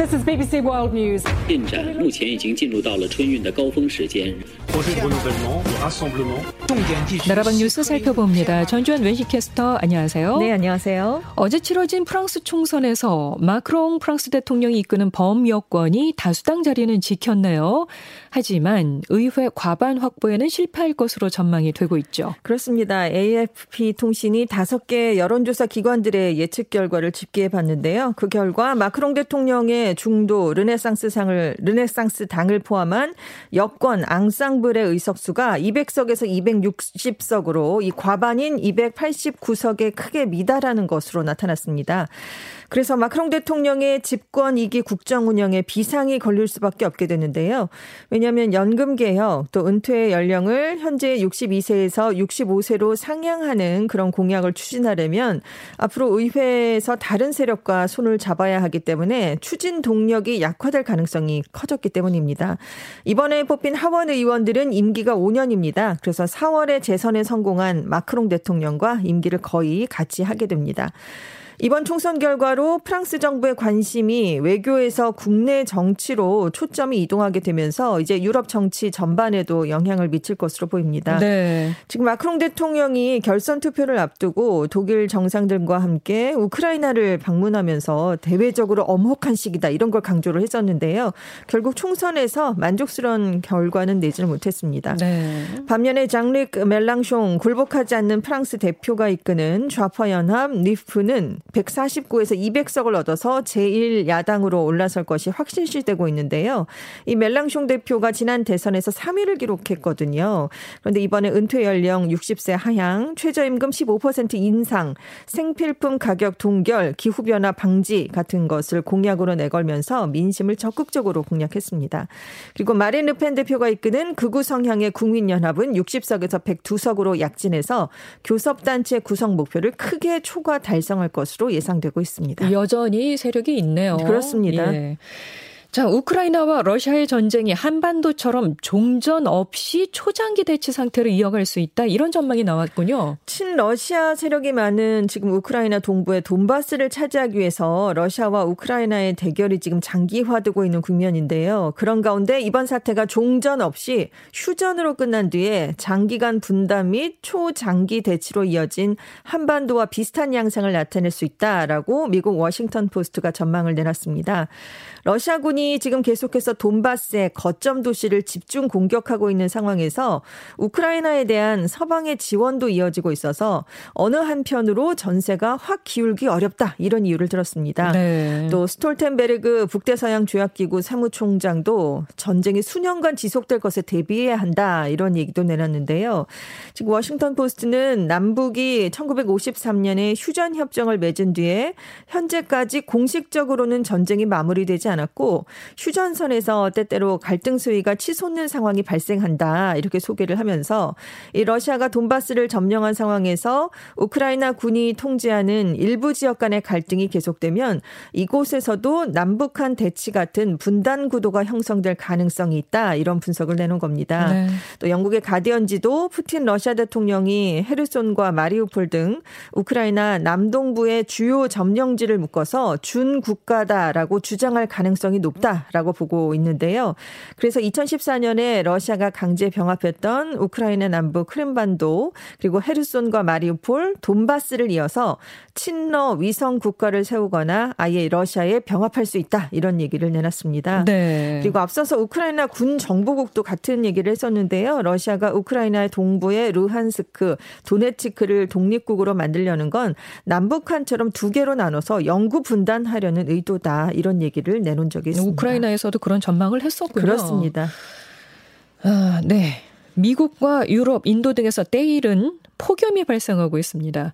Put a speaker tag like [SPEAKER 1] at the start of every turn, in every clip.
[SPEAKER 1] This is BBC World News.
[SPEAKER 2] 进展目前已经进入到了春运的高峰时间。
[SPEAKER 3] 나라방 뉴스 살펴봅니다. 전주현 웬시캐스터 안녕하세요.
[SPEAKER 4] 네, 안녕하세요.
[SPEAKER 3] 어제 치러진 프랑스 총선에서 마크롱 프랑스 대통령이 이끄는 범여권이 다수당 자리는 지켰네요. 하지만 의회 과반 확보에는 실패할 것으로 전망이 되고 있죠.
[SPEAKER 4] 그렇습니다. AFP 통신이 다섯 개 여론조사 기관들의 예측 결과를 집계해 봤는데요. 그 결과 마크롱 대통령의 중도 르네상스상을 르네상스 당을 포함한 여권 앙상블의 의석수가 200석에서 260석으로 이 과반인 289석에 크게 미달하는 것으로 나타났습니다. 그래서 마크롱 대통령의 집권 2기 국정 운영에 비상이 걸릴 수밖에 없게 되는데요. 왜냐하면 연금 개혁 또 은퇴 연령을 현재 62세에서 65세로 상향하는 그런 공약을 추진하려면 앞으로 의회에서 다른 세력과 손을 잡아야 하기 때문에 추진 동력이 약화될 가능성이 커졌기 때문입니다. 이번에 뽑힌 하원 의원들은 임기가 5년입니다. 그래서 4월에 재선에 성공한 마크롱 대통령과 임기를 거의 같이 하게 됩니다. 이번 총선 결과로 프랑스 정부의 관심이 외교에서 국내 정치로 초점이 이동하게 되면서 이제 유럽 정치 전반에도 영향을 미칠 것으로 보입니다.
[SPEAKER 3] 네.
[SPEAKER 4] 지금 마크롱 대통령이 결선 투표를 앞두고 독일 정상들과 함께 우크라이나를 방문하면서 대외적으로 엄혹한 시기다 이런 걸 강조를 했었는데요. 결국 총선에서 만족스러운 결과는 내지를 못했습니다.
[SPEAKER 3] 네.
[SPEAKER 4] 반면에 장르크 멜랑숑 굴복하지 않는 프랑스 대표가 이끄는 좌파 연합 니프는 149에서 200석을 얻어서 제1야당으로 올라설 것이 확실시되고 있는데요. 이 멜랑숑 대표가 지난 대선에서 3위를 기록했거든요. 그런데 이번에 은퇴 연령 60세 하향, 최저임금 15% 인상, 생필품 가격 동결, 기후변화 방지 같은 것을 공약으로 내걸면서 민심을 적극적으로 공략했습니다. 그리고 마린 르펜 대표가 이끄는 극우 성향의 국민연합은 60석에서 102석으로 약진해서 교섭단체 구성 목표를 크게 초과 달성할 것으로 예상되고 있습니다.
[SPEAKER 3] 여전히 세력이 있네요.
[SPEAKER 4] 그렇습니다.
[SPEAKER 3] 예. 자, 우크라이나와 러시아의 전쟁이 한반도처럼 종전 없이 초장기 대치 상태로 이어갈 수 있다. 이런 전망이 나왔군요.
[SPEAKER 4] 친러시아 세력이 많은 지금 우크라이나 동부의 돈바스를 차지하기 위해서 러시아와 우크라이나의 대결이 지금 장기화되고 있는 국면인데요. 그런 가운데 이번 사태가 종전 없이 휴전으로 끝난 뒤에 장기간 분담 및 초장기 대치로 이어진 한반도와 비슷한 양상을 나타낼 수 있다라고 미국 워싱턴 포스트가 전망을 내놨습니다. 러시아군이 지금 계속해서 돈바스의 거점 도시를 집중 공격하고 있는 상황에서 우크라이나에 대한 서방의 지원도 이어지고 있어서 어느 한편으로 전세가 확 기울기 어렵다 이런 이유를 들었습니다.
[SPEAKER 3] 네.
[SPEAKER 4] 또 스톨텐베르그 북대서양 조약기구 사무총장도 전쟁이 수년간 지속될 것에 대비해야 한다 이런 얘기도 내놨는데요. 지금 워싱턴 포스트는 남북이 1953년에 휴전 협정을 맺은 뒤에 현재까지 공식적으로는 전쟁이 마무리되지 않았고 휴전선에서 때때로 갈등 수위가 치솟는 상황이 발생한다 이렇게 소개를 하면서 이 러시아가 돈바스를 점령한 상황에서 우크라이나 군이 통제하는 일부 지역 간의 갈등이 계속되면 이곳에서도 남북한 대치 같은 분단 구도가 형성될 가능성이 있다 이런 분석을 내놓은 겁니다.
[SPEAKER 3] 네.
[SPEAKER 4] 또 영국의 가디언지도 푸틴 러시아 대통령이 헤르손과 마리우폴 등 우크라이나 남동부의 주요 점령지를 묶어서 준 국가다라고 주장할 가능성이 높다 라고 보고 있는데요. 그래서 2014년에 러시아가 강제 병합했던 우크라이나 남부 크림반도 그리고 헤르손과 마리우폴, 돈바스를 이어서 친러 위성 국가를 세우거나 아예 러시아에 병합할 수 있다 이런 얘기를 내놨습니다.
[SPEAKER 3] 네.
[SPEAKER 4] 그리고 앞서서 우크라이나 군 정보국도 같은 얘기를 했었는데요. 러시아가 우크라이나의 동부의 루한스크, 도네츠크를 독립국으로 만들려는 건 남북한처럼 두 개로 나눠서 영구 분단하려는 의도다 이런 얘기를 내놓은 적이 있습니다.
[SPEAKER 3] 우크라이나에서도 그런 전망을 했었군요.
[SPEAKER 4] 그렇습니다.
[SPEAKER 3] 아, 네. 미국과 유럽, 인도 등에서 때일은 폭염이 발생하고 있습니다.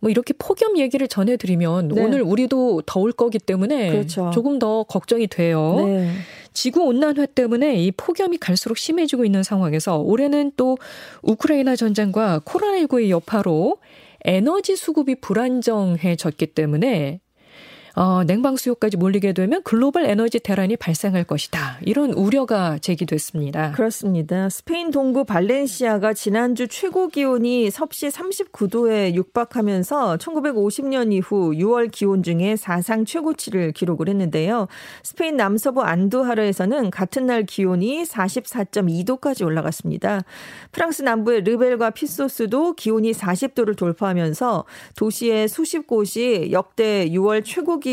[SPEAKER 3] 뭐 이렇게 폭염 얘기를 전해드리면
[SPEAKER 4] 네.
[SPEAKER 3] 오늘 우리도 더울 거기 때문에
[SPEAKER 4] 그렇죠.
[SPEAKER 3] 조금 더 걱정이 돼요.
[SPEAKER 4] 네.
[SPEAKER 3] 지구 온난화 때문에 이 폭염이 갈수록 심해지고 있는 상황에서 올해는 또 우크라이나 전쟁과 코로나19의 여파로 에너지 수급이 불안정해졌기 때문에 어, 냉방 수요까지 몰리게 되면 글로벌 에너지 대란이 발생할 것이다. 이런 우려가 제기됐습니다.
[SPEAKER 4] 그렇습니다. 스페인 동부 발렌시아가 지난주 최고 기온이 섭씨 39도에 육박하면서 1950년 이후 6월 기온 중에 사상 최고치를 기록을 했는데요. 스페인 남서부 안두하르에서는 같은 날 기온이 44.2도까지 올라갔습니다. 프랑스 남부의 르벨과 피소스도 기온이 40도를 돌파하면서 도시의 수십 곳이 역대 6월 최고 기온,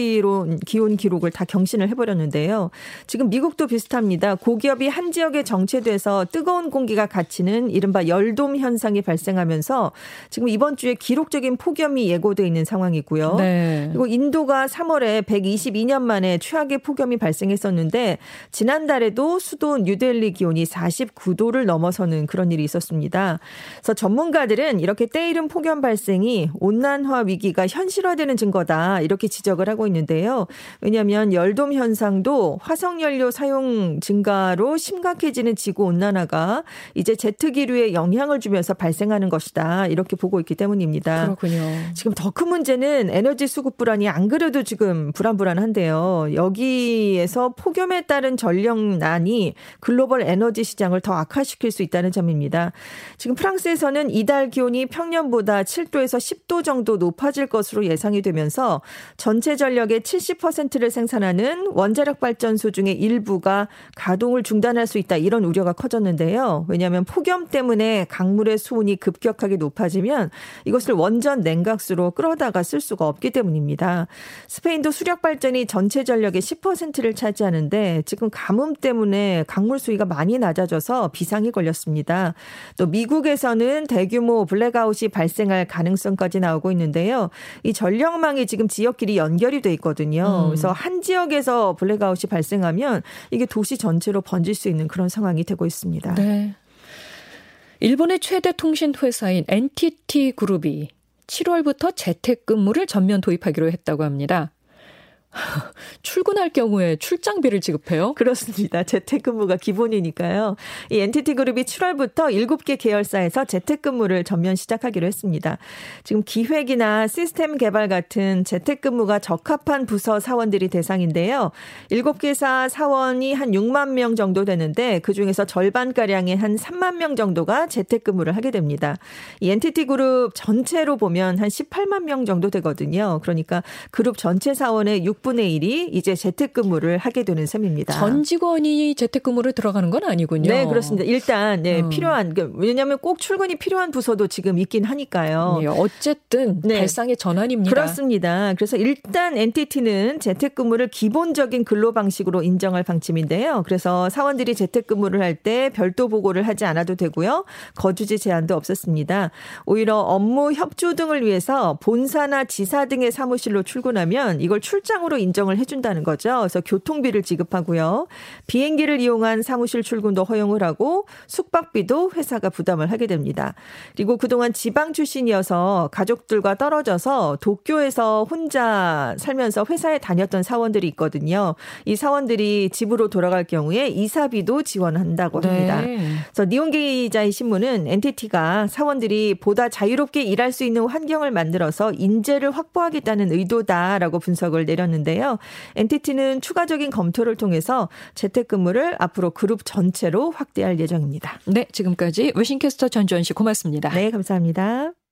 [SPEAKER 4] 기온 기록을 다 경신을 해버렸는데요. 지금 미국도 비슷합니다. 고기업이 한 지역에 정체돼서 뜨거운 공기가 갇히는 이른바 열돔 현상이 발생하면서 지금 이번 주에 기록적인 폭염이 예고돼 있는 상황이고요. 네. 그리고 인도가 3월에 122년 만에 최악의 폭염이 발생했었는데 지난달에도 수도 뉴델리 기온이 49도를 넘어서는 그런 일이 있었습니다. 그래서 전문가들은 이렇게 때이른 폭염 발생이 온난화 위기가 현실화되는 증거다 이렇게 지적을 하고 있는데요. 왜냐하면 열돔 현상도 화석 연료 사용 증가로 심각해지는 지구 온난화가 이제 제트 기류에 영향을 주면서 발생하는 것이다 이렇게 보고 있기 때문입니다.
[SPEAKER 3] 그렇군요.
[SPEAKER 4] 지금 더 큰 문제는 에너지 수급 불안이 안 그래도 지금 불안불안한데요. 여기에서 폭염에 따른 전력난이 글로벌 에너지 시장을 더 악화시킬 수 있다는 점입니다. 지금 프랑스에서는 이달 기온이 평년보다 7도에서 10도 정도 높아질 것으로 예상이 되면서 전체 전력의 70%를 생산하는 원자력 발전소 중의 일부가 가동을 중단할 수 있다 이런 우려가 커졌는데요. 왜냐하면 폭염 때문에 강물의 수온이 급격하게 높아지면 이것을 원전 냉각수로 끌어다가 쓸 수가 없기 때문입니다. 스페인도 수력 발전이 전체 전력의 10%를 차지하는데 지금 가뭄 때문에 강물 수위가 많이 낮아져서 비상이 걸렸습니다. 또 미국에서는 대규모 블랙아웃이 발생할 가능성까지 나오고 있는데요. 이 전력망이 지금 지역끼리 연결이 돼 있거든요. 음. 그래서 한 지역에서 블랙아웃이 발생하면 이게 도시 전체로 번질 수 있는 그런 상황이 되고 있습니다.
[SPEAKER 3] 네. 일본의 최대 통신 회사인 NTT 그룹이 7월부터 재택근무를 전면 도입하기로 했다고 합니다. 출근할 경우에 출장비를 지급해요?
[SPEAKER 4] 그렇습니다. 재택근무가 기본이니까요. 이 NTT 그룹이 7월부터 7개 계열사에서 재택근무를 전면 시작하기로 했습니다. 지금 기획이나 시스템 개발 같은 재택근무가 적합한 부서 사원들이 대상인데요. 7개사 사원이 한 6만 명 정도 되는데 그중에서 절반가량의 한 3만 명 정도가 재택근무를 하게 됩니다. 이 NTT 그룹 전체로 보면 한 18만 명 정도 되거든요. 그러니까 그룹 전체 사원의 6 6분의 1이 이제 재택근무를 하게 되는 셈입니다.
[SPEAKER 3] 전 직원이 재택근무를 들어가는 건 아니군요.
[SPEAKER 4] 네, 그렇습니다. 일단 네, 음. 필요한 그, 왜냐하면 꼭 출근이 필요한 부서도 지금 있긴 하니까요.
[SPEAKER 3] 네, 어쨌든 네. 발상의 전환입니다.
[SPEAKER 4] 그렇습니다. 그래서 일단 NTT는 재택근무를 기본적인 근로 방식으로 인정할 방침인데요. 그래서 사원들이 재택근무를 할 때 별도 보고를 하지 않아도 되고요. 거주지 제한도 없었습니다. 오히려 업무 협조 등을 위해서 본사나 지사 등의 사무실로 출근하면 이걸 출장으로 수당으로 인정을 해준다는 거죠. 그래서 교통비를 지급하고요. 비행기를 이용한 사무실 출근도 허용을 하고 숙박비도 회사가 부담을 하게 됩니다. 그리고 그동안 지방 출신이어서 가족들과 떨어져서 도쿄에서 혼자 살면서 회사에 다녔던 사원들이 있거든요. 이 사원들이 집으로 돌아갈 경우에 이사비도 지원한다고 합니다. 네. 그래서 니온게 기자의 신문은 NTT가 사원들이 보다 자유롭게 일할 수 있는 환경을 만들어서 인재를 확보하겠다는 의도다라고 분석을 내렸는데 있는데요. NTT는 추가적인 검토를 통해서 재택근무를 앞으로 그룹 전체로 확대할 예정입니다.
[SPEAKER 3] 네, 지금까지 외신캐스터 전주원 씨 고맙습니다.
[SPEAKER 4] 네, 감사합니다.